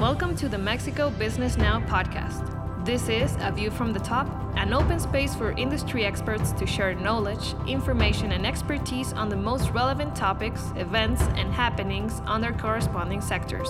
Welcome to the Mexico Business Now podcast. This is A View from the Top, an open space for industry experts to share knowledge, information, and expertise on the most relevant topics, events, and happenings on their corresponding sectors.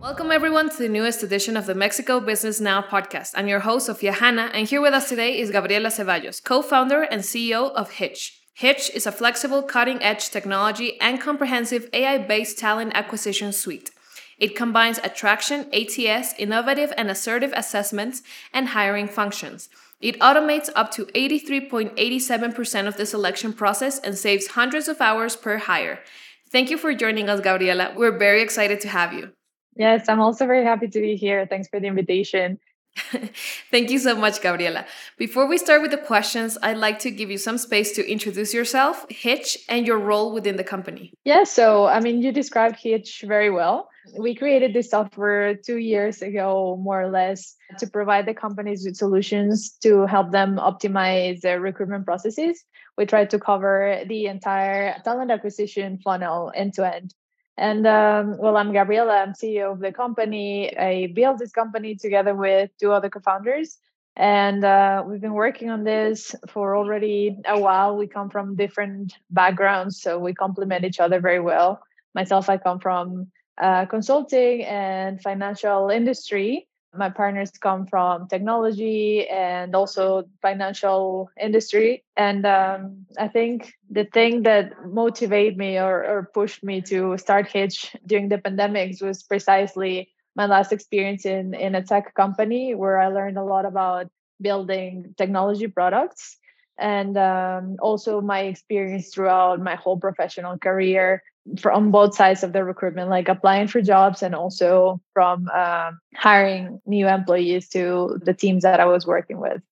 Welcome, everyone, to the newest edition of the Mexico Business Now podcast. I'm your host, Sofia Hanna, and here with us today is Gabriela Ceballos, co founder and CEO of Hitch. Hitch is a flexible, cutting edge technology and comprehensive AI based talent acquisition suite. It combines attraction, ATS, innovative and assertive assessments, and hiring functions. It automates up to 83.87% of the selection process and saves hundreds of hours per hire. Thank you for joining us, Gabriela. We're very excited to have you. Yes, I'm also very happy to be here. Thanks for the invitation. Thank you so much, Gabriela. Before we start with the questions, I'd like to give you some space to introduce yourself, Hitch, and your role within the company. Yeah, so I mean, you described Hitch very well. We created this software two years ago, more or less, to provide the companies with solutions to help them optimize their recruitment processes. We try to cover the entire talent acquisition funnel end to end. And um, well, I'm Gabriela. I'm CEO of the company. I built this company together with two other co-founders, and uh, we've been working on this for already a while. We come from different backgrounds, so we complement each other very well. Myself, I come from uh, consulting and financial industry, my partners come from technology and also financial industry. And um, i think the thing that motivated me or, or pushed me to start hitch during the pandemics was precisely my last experience in, in a tech company where i learned a lot about building technology products and um, also my experience throughout my whole professional career from both sides of the recruitment, like applying for jobs and also from um, hiring new employees to the teams that I was working with.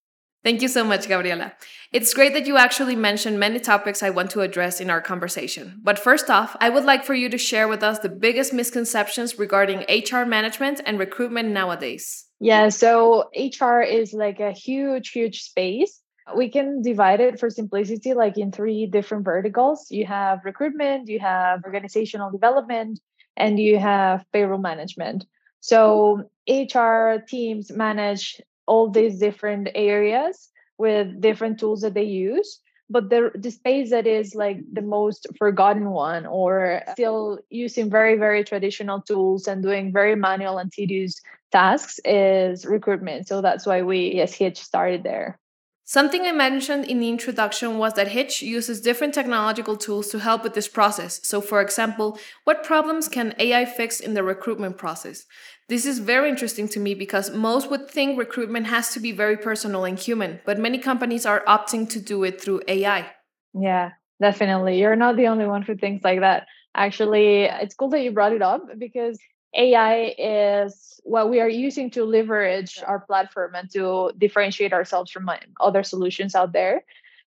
Thank you so much, Gabriela. It's great that you actually mentioned many topics I want to address in our conversation. But first off, I would like for you to share with us the biggest misconceptions regarding HR management and recruitment nowadays. Yeah, so HR is like a huge, huge space we can divide it for simplicity like in three different verticals. You have recruitment you have organizational development and you have payroll management. So hr teams manage all these different areas with different tools that they use but the, the space that is like the most forgotten one or still using very very traditional tools and doing very manual and tedious tasks is recruitment. So that's why we as hitch started there Something I mentioned in the introduction was that Hitch uses different technological tools to help with this process. So, for example, what problems can AI fix in the recruitment process? This is very interesting to me because most would think recruitment has to be very personal and human, but many companies are opting to do it through AI. Yeah, definitely. You're not the only one who thinks like that. Actually, it's cool that you brought it up because AI is what we are using to leverage our platform and to differentiate ourselves from other solutions out there.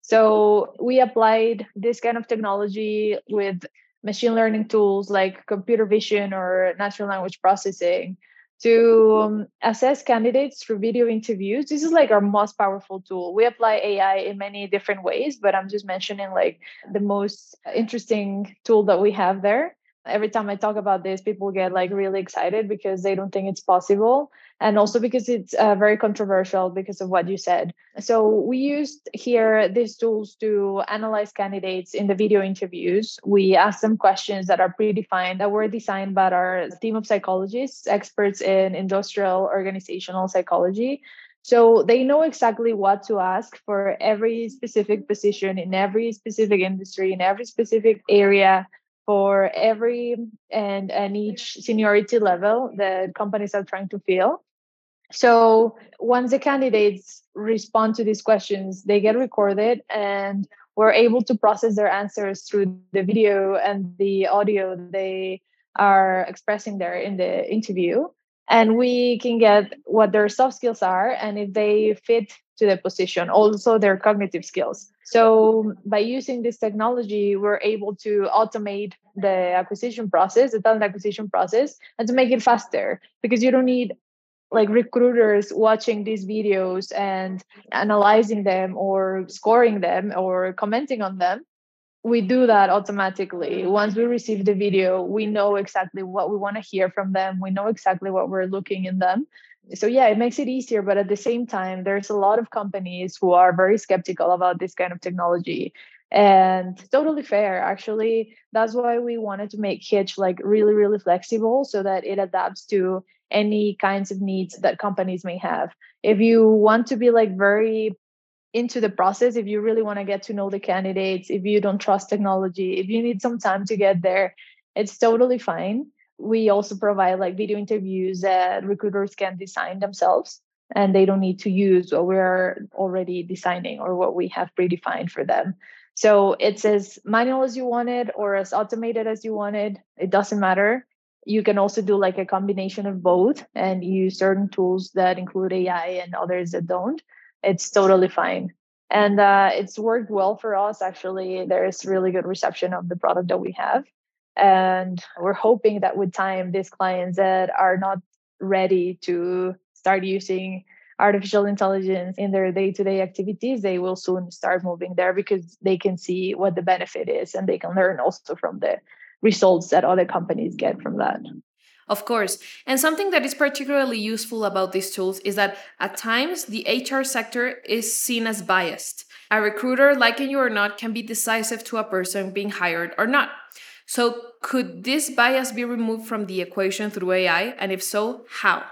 So we applied this kind of technology with machine learning tools like computer vision or natural language processing to um, assess candidates through video interviews. This is like our most powerful tool. We apply AI in many different ways, but I'm just mentioning like the most interesting tool that we have there every time I talk about this, people get like really excited because they don't think it's possible. And also because it's uh, very controversial because of what you said. So we used here these tools to analyze candidates in the video interviews. We asked them questions that are predefined that were designed by our team of psychologists, experts in industrial organizational psychology. So they know exactly what to ask for every specific position in every specific industry, in every specific area for every and and each seniority level that companies are trying to fill. So once the candidates respond to these questions they get recorded and we're able to process their answers through the video and the audio they are expressing there in the interview and we can get what their soft skills are and if they fit to the position also their cognitive skills. So by using this technology we're able to automate the acquisition process the talent acquisition process and to make it faster because you don't need like recruiters watching these videos and analyzing them or scoring them or commenting on them we do that automatically. Once we receive the video, we know exactly what we want to hear from them. We know exactly what we're looking in them. So yeah, it makes it easier, but at the same time, there's a lot of companies who are very skeptical about this kind of technology. And totally fair. Actually, that's why we wanted to make Hitch like really, really flexible so that it adapts to any kinds of needs that companies may have. If you want to be like very into the process if you really want to get to know the candidates if you don't trust technology if you need some time to get there it's totally fine. We also provide like video interviews that recruiters can design themselves and they don't need to use what we're already designing or what we have predefined for them. So it's as manual as you want it or as automated as you want it. It doesn't matter. You can also do like a combination of both and use certain tools that include ai and others that don't it's totally fine. And uh, it's worked well for us actually. There's really good reception of the product that we have. And we're hoping that with time these clients that are not ready to start using artificial intelligence in their day-to-day activities they will soon start moving there because they can see what the benefit is and they can learn also from the results that other companies get from that of course. And something that is particularly useful about these tools is that at times the HR sector is seen as biased. A recruiter, liking you or not, can be decisive to a person being hired or not. So, could this bias be removed from the equation through AI? And if so, how?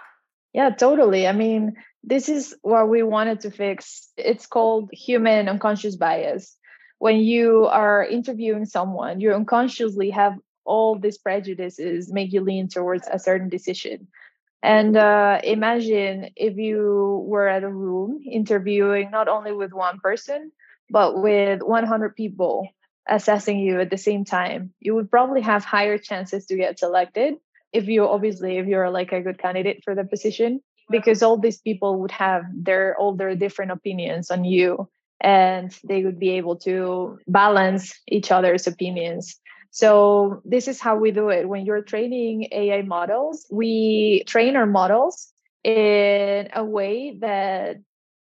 Yeah, totally. I mean, this is what we wanted to fix. It's called human unconscious bias. When you are interviewing someone, you unconsciously have all these prejudices make you lean towards a certain decision. And uh, imagine if you were at a room interviewing not only with one person, but with 100 people assessing you at the same time. You would probably have higher chances to get selected if you obviously if you're like a good candidate for the position because all these people would have their all their different opinions on you and they would be able to balance each other's opinions so this is how we do it. When you're training AI models, we train our models in a way that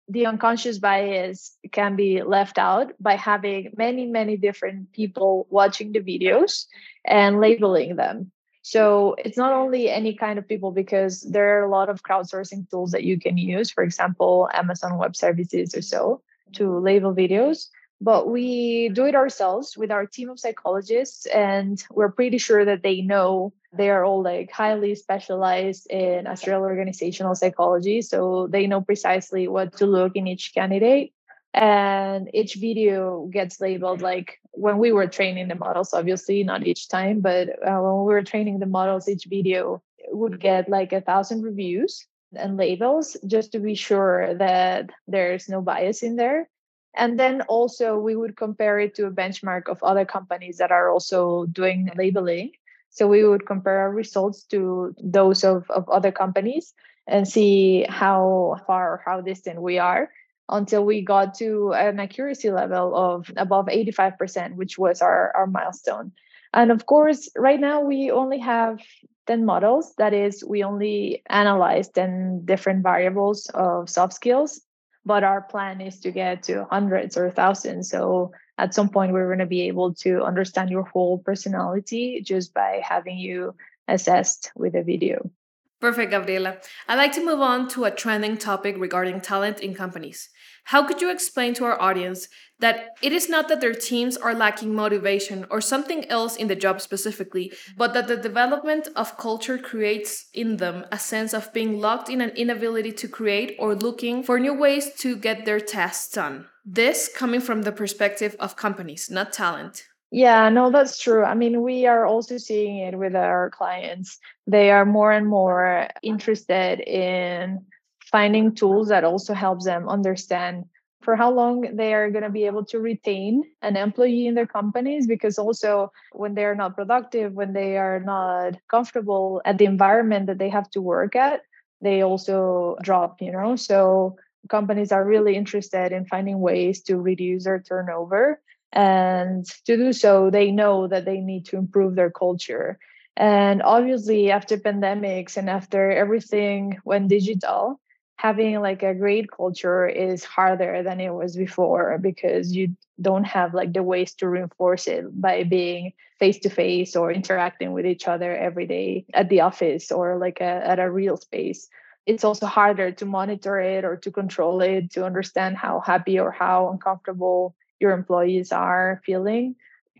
the unconscious bias can be left out by having many, many different people watching the videos and labeling them. So it's not only any kind of people because there are a lot of crowdsourcing tools that you can use, for example, Amazon Web Services or so, to label videos but we do it ourselves with our team of psychologists and we're pretty sure that they know they are all like highly specialized in industrial organizational psychology so they know precisely what to look in each candidate. And each video gets labeled like when we were training the models obviously not each time but uh, when we were training the models each video would get like a thousand reviews and labels just to be sure that there's no bias in there and then also we would compare it to a benchmark of other companies that are also doing labeling. So we would compare our results to those of, of other companies and see how far or how distant we are until we got to an accuracy level of above 85%, which was our, our milestone. And of course, right now we only have 10 models. That is, we only analyze 10 different variables of soft skills but our plan is to get to hundreds or thousands. So at some point we're going to be able to understand your whole personality just by having you assessed with a video Perfect, Gabriela. I'd like to move on to a trending topic regarding talent in companies. How could you explain to our audience that it is not that their teams are lacking motivation or something else in the job specifically, but that the development of culture creates in them a sense of being locked in an inability to create or looking for new ways to get their tasks done? This coming from the perspective of companies, not talent. Yeah, no, that's true. I mean, we are also seeing it with our clients. They are more and more interested in finding tools that also helps them understand for how long they are going to be able to retain an employee in their companies because also when they are not productive when they are not comfortable at the environment that they have to work at they also drop you know so companies are really interested in finding ways to reduce their turnover and to do so, they know that they need to improve their culture. And obviously, after pandemics and after everything went digital, having like a great culture is harder than it was before because you don't have like the ways to reinforce it by being face to face or interacting with each other every day at the office or like a, at a real space it's also harder to monitor it or to control it to understand how happy or how uncomfortable your employees are feeling.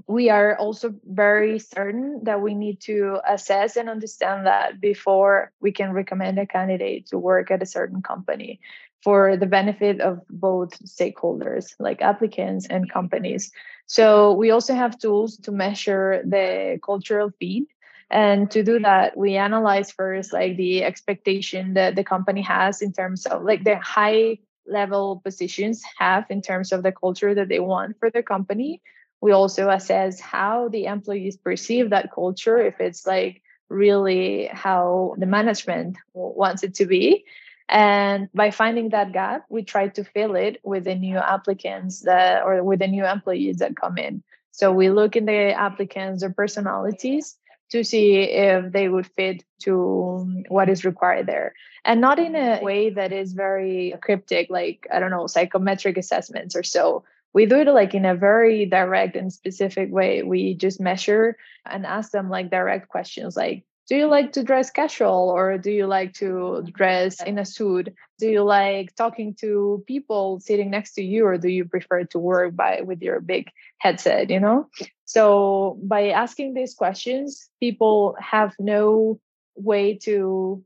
We are also very certain that we need to assess and understand that before we can recommend a candidate to work at a certain company for the benefit of both stakeholders like applicants and companies. So we also have tools to measure the cultural feed and to do that we analyze first like the expectation that the company has in terms of like the high level positions have in terms of the culture that they want for their company. We also assess how the employees perceive that culture if it's like really how the management wants it to be. And by finding that gap we try to fill it with the new applicants that or with the new employees that come in. So we look in the applicants or personalities to see if they would fit to um, what is required there and not in a way that is very cryptic like i don't know psychometric assessments or so we do it like in a very direct and specific way. We just measure and ask them like direct questions like, do you like to dress casual or do you like to dress in a suit? Do you like talking to people sitting next to you or do you prefer to work by with your big headset, you know? So by asking these questions, people have no way to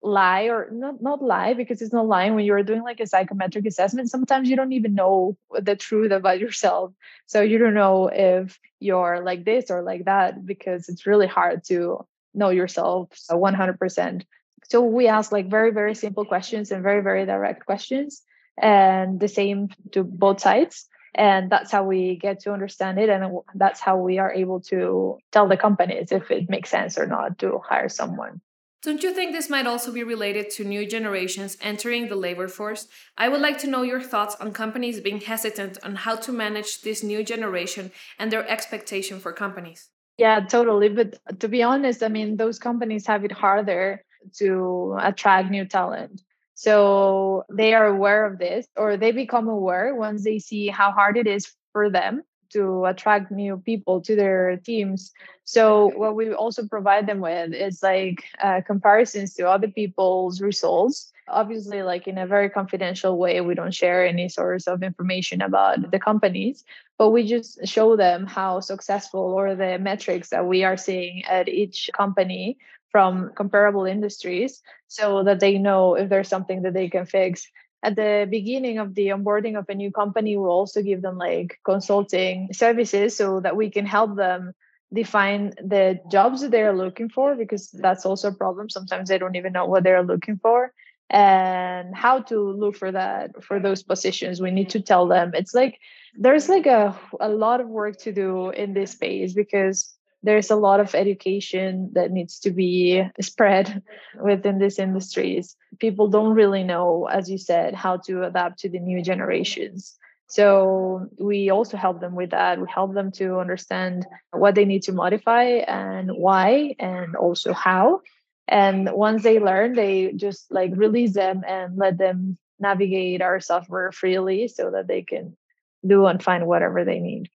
lie or not not lie because it's not lying when you're doing like a psychometric assessment sometimes you don't even know the truth about yourself so you don't know if you're like this or like that because it's really hard to know yourself 100% so we ask like very very simple questions and very very direct questions and the same to both sides and that's how we get to understand it and that's how we are able to tell the companies if it makes sense or not to hire someone don't you think this might also be related to new generations entering the labor force? I would like to know your thoughts on companies being hesitant on how to manage this new generation and their expectation for companies. Yeah, totally. But to be honest, I mean, those companies have it harder to attract new talent. So they are aware of this, or they become aware once they see how hard it is for them to attract new people to their teams. So what we also provide them with is like uh, comparisons to other people's results. Obviously, like in a very confidential way, we don't share any source of information about the companies, but we just show them how successful or the metrics that we are seeing at each company from comparable industries so that they know if there's something that they can fix. At the beginning of the onboarding of a new company we'll also give them like consulting services so that we can help them define the jobs that they're looking for because that's also a problem. Sometimes they don't even know what they're looking for and how to look for that for those positions we need to mm-hmm. tell them it's like there's like a, a lot of work to do in this space because there's a lot of education that needs to be spread within these industries. People don't really know, as you said, how to adapt to the new generations. So we also help them with that. We help them to understand what they need to modify and why, and also how. And once they learn, they just like release them and let them navigate our software freely so that they can do and find whatever they need.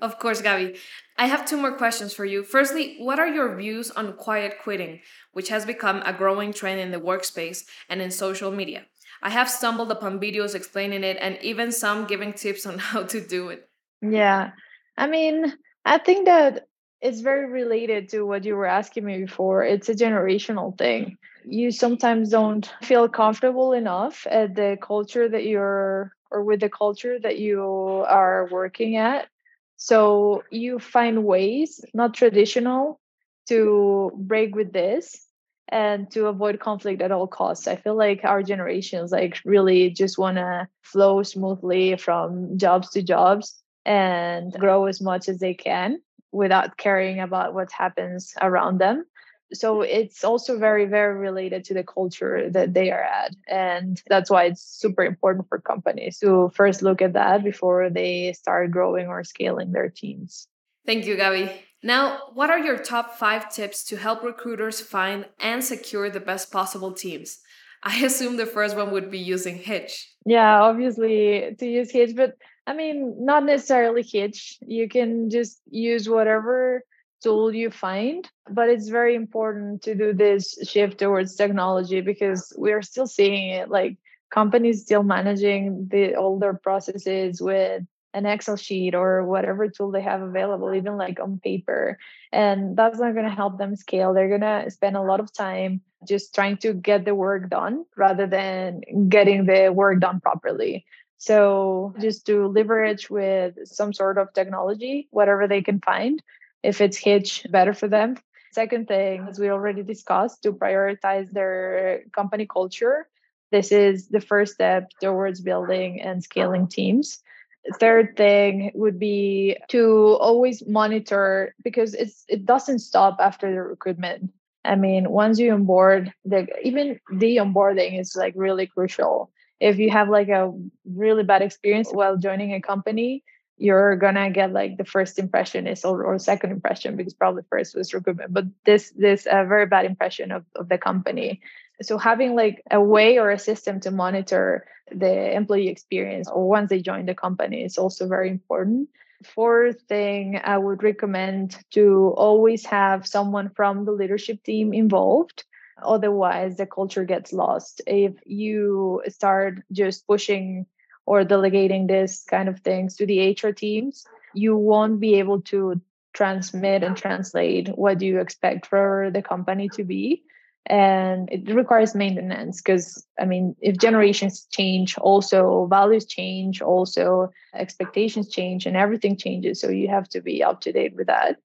Of course, Gabby. I have two more questions for you. Firstly, what are your views on quiet quitting, which has become a growing trend in the workspace and in social media? I have stumbled upon videos explaining it and even some giving tips on how to do it. Yeah. I mean, I think that it's very related to what you were asking me before. It's a generational thing. You sometimes don't feel comfortable enough at the culture that you're or with the culture that you are working at so you find ways, not traditional, to break with this and to avoid conflict at all costs. I feel like our generations like really just want to flow smoothly from jobs to jobs and grow as much as they can without caring about what happens around them. So it's also very very related to the culture that they are at and that's why it's super important for companies to first look at that before they start growing or scaling their teams. Thank you gabby now what are your top five tips to help recruiters find and secure the best possible teams? I assume the first one would be using hitch. Yeah obviously to use hitch but I mean, not necessarily Hitch. You can just use whatever tool you find, but it's very important to do this shift towards technology because we are still seeing it like companies still managing the older processes with an Excel sheet or whatever tool they have available, even like on paper. And that's not going to help them scale. They're going to spend a lot of time just trying to get the work done rather than getting the work done properly. So just to leverage with some sort of technology, whatever they can find, if it's Hitch, better for them. Second thing, as we already discussed, to prioritize their company culture. This is the first step towards building and scaling teams. Third thing would be to always monitor because it's it doesn't stop after the recruitment. I mean once you onboard the even the onboarding is like really crucial if you have like a really bad experience while joining a company you're gonna get like the first impression is or, or second impression because probably first was recruitment but this this a very bad impression of, of the company so having like a way or a system to monitor the employee experience or once they join the company is also very important. Fourth thing I would recommend to always have someone from the leadership team involved. Otherwise, the culture gets lost. If you start just pushing or delegating this kind of things to the HR teams, you won't be able to transmit and translate what you expect for the company to be and it requires maintenance because i mean if generations change also values change also expectations change and everything changes so you have to be up to date with that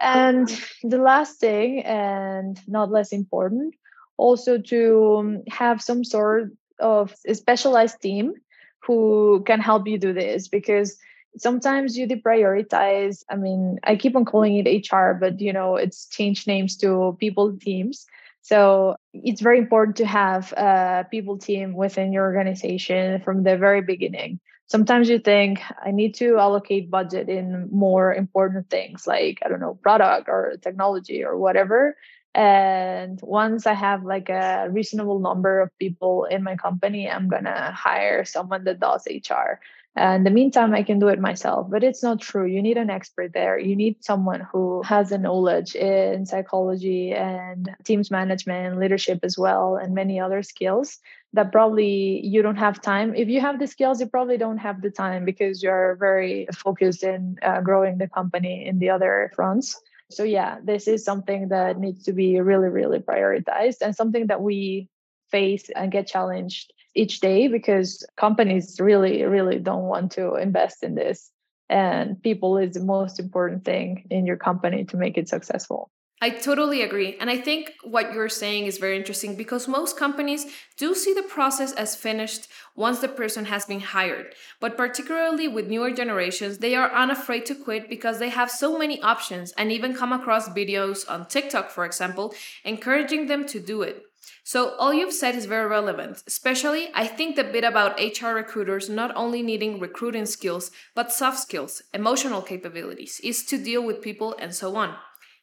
and the last thing and not less important also to um, have some sort of specialized team who can help you do this because sometimes you deprioritize i mean i keep on calling it hr but you know it's changed names to people teams. So it's very important to have a people team within your organization from the very beginning sometimes you think i need to allocate budget in more important things like i don't know product or technology or whatever. And once i have like a reasonable number of people in my company i'm going to hire someone that does hr and in the meantime, I can do it myself. But it's not true. You need an expert there. You need someone who has a knowledge in psychology and teams management, leadership as well, and many other skills that probably you don't have time. If you have the skills, you probably don't have the time because you're very focused in uh, growing the company in the other fronts. So, yeah, this is something that needs to be really, really prioritized and something that we face and get challenged each day because companies really, really don't want to invest in this. And people is the most important thing in your company to make it successful. I totally agree. And I think what you're saying is very interesting because most companies do see the process as finished once the person has been hired. But particularly with newer generations, they are unafraid to quit because they have so many options and even come across videos on TikTok, for example, encouraging them to do it. So, all you've said is very relevant, especially I think the bit about HR recruiters not only needing recruiting skills, but soft skills, emotional capabilities, is to deal with people and so on.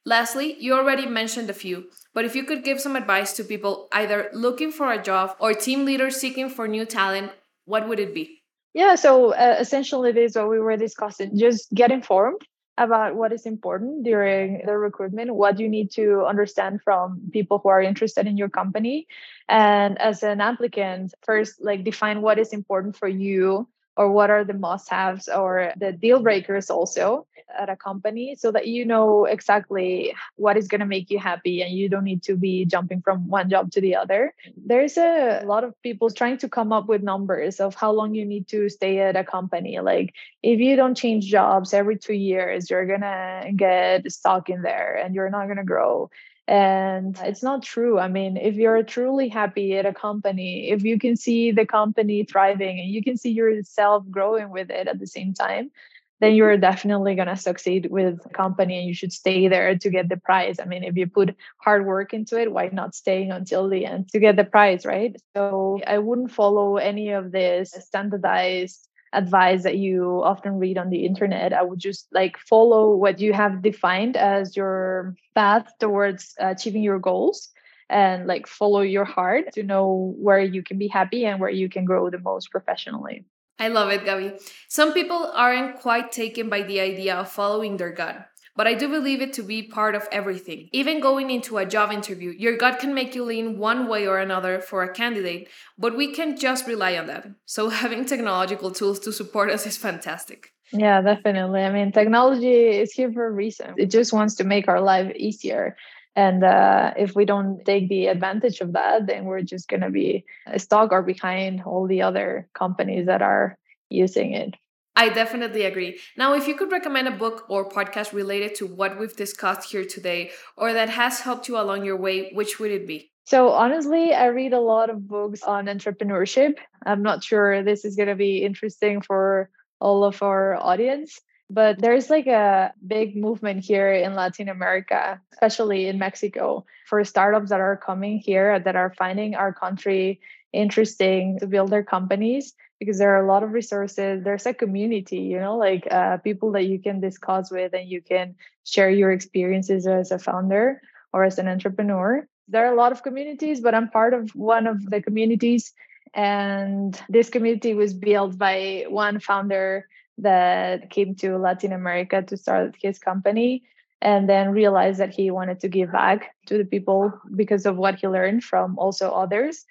Lastly, you already mentioned a few, but if you could give some advice to people either looking for a job or team leaders seeking for new talent, what would it be? Yeah, so uh, essentially, this is what we were discussing. Just get informed, about what is important during the recruitment, what you need to understand from people who are interested in your company. And as an applicant, first, like define what is important for you or what are the must haves or the deal breakers also at a company so that you know exactly what is going to make you happy and you don't need to be jumping from one job to the other. There's a lot of people trying to come up with numbers of how long you need to stay at a company. Like if you don't change jobs every two years, you're going to get stuck in there and you're not going to grow. And it's not true. I mean, if you're truly happy at a company, if you can see the company thriving and you can see yourself growing with it at the same time, then you're definitely going to succeed with the company and you should stay there to get the prize. I mean, if you put hard work into it, why not staying until the end to get the prize, right? So I wouldn't follow any of this standardized advice that you often read on the internet. I would just like follow what you have defined as your path towards achieving your goals and like follow your heart to know where you can be happy and where you can grow the most professionally. I love it, Gabi. Some people aren't quite taken by the idea of following their gut, but I do believe it to be part of everything. Even going into a job interview, your gut can make you lean one way or another for a candidate, but we can't just rely on that. So having technological tools to support us is fantastic. Yeah, definitely. I mean, technology is here for a reason. It just wants to make our life easier. And uh, if we don't take the advantage of that, then we're just going to be stuck or behind all the other companies that are using it. I definitely agree. Now, if you could recommend a book or podcast related to what we've discussed here today, or that has helped you along your way, which would it be? So, honestly, I read a lot of books on entrepreneurship. I'm not sure this is going to be interesting for all of our audience, but there's like a big movement here in Latin America, especially in Mexico, for startups that are coming here that are finding our country interesting to build their companies because there are a lot of resources. There's a community you know like uh, people that you can discuss with and you can share your experiences as a founder or as an entrepreneur. There are a lot of communities but i'm part of one of the communities. And this community was built by one founder that came to latin america to start his company and then realized that he wanted to give back to the people because of what he learned from also others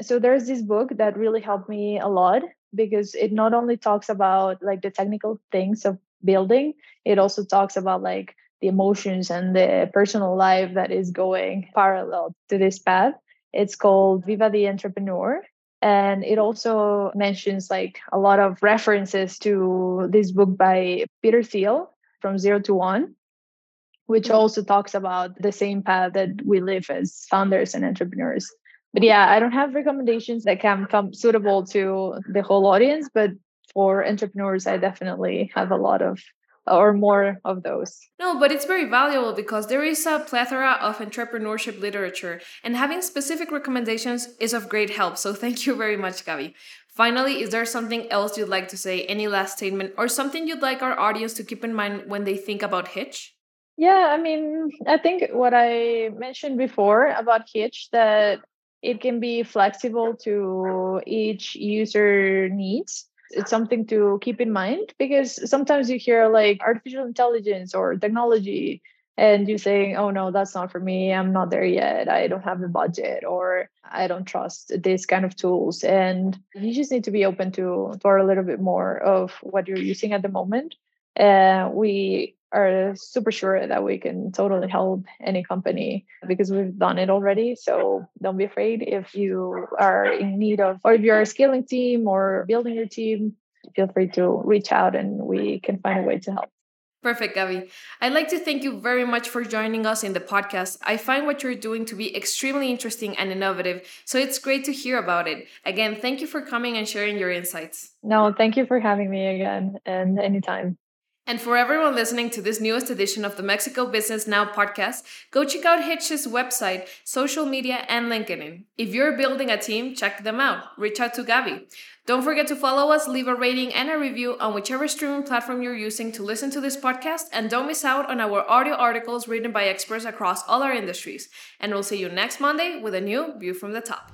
so there's this book that really helped me a lot because it not only talks about like the technical things of building it also talks about like the emotions and the personal life that is going parallel to this path it's called viva the entrepreneur and it also mentions like a lot of references to this book by peter thiel from zero to one which mm-hmm. also talks about the same path that we live as founders and entrepreneurs but yeah, I don't have recommendations that can come suitable to the whole audience, but for entrepreneurs, I definitely have a lot of or more of those. No, but it's very valuable because there is a plethora of entrepreneurship literature, and having specific recommendations is of great help. So thank you very much, Gabi. Finally, is there something else you'd like to say? Any last statement or something you'd like our audience to keep in mind when they think about Hitch? Yeah, I mean, I think what I mentioned before about Hitch that it can be flexible to each user needs. It's something to keep in mind because sometimes you hear like artificial intelligence or technology and you saying oh no that's not for me. I'm not there yet. I don't have the budget or i don't trust this kind of tools. And you just need to be open to for a little bit more of what you're using at the moment. Uh, we are super sure that we can totally help any company because we've done it already. So don't be afraid if you are in need of, or if you're a scaling team or building your team, feel free to reach out and we can find a way to help. Perfect, Gabi. I'd like to thank you very much for joining us in the podcast. I find what you're doing to be extremely interesting and innovative, so it's great to hear about it. Again, thank you for coming and sharing your insights. No, thank you for having me again and anytime. And for everyone listening to this newest edition of the Mexico Business Now podcast, go check out Hitch's website, social media, and LinkedIn. If you're building a team, check them out. Reach out to Gabi. Don't forget to follow us, leave a rating and a review on whichever streaming platform you're using to listen to this podcast, and don't miss out on our audio articles written by experts across all our industries. And we'll see you next Monday with a new View from the Top.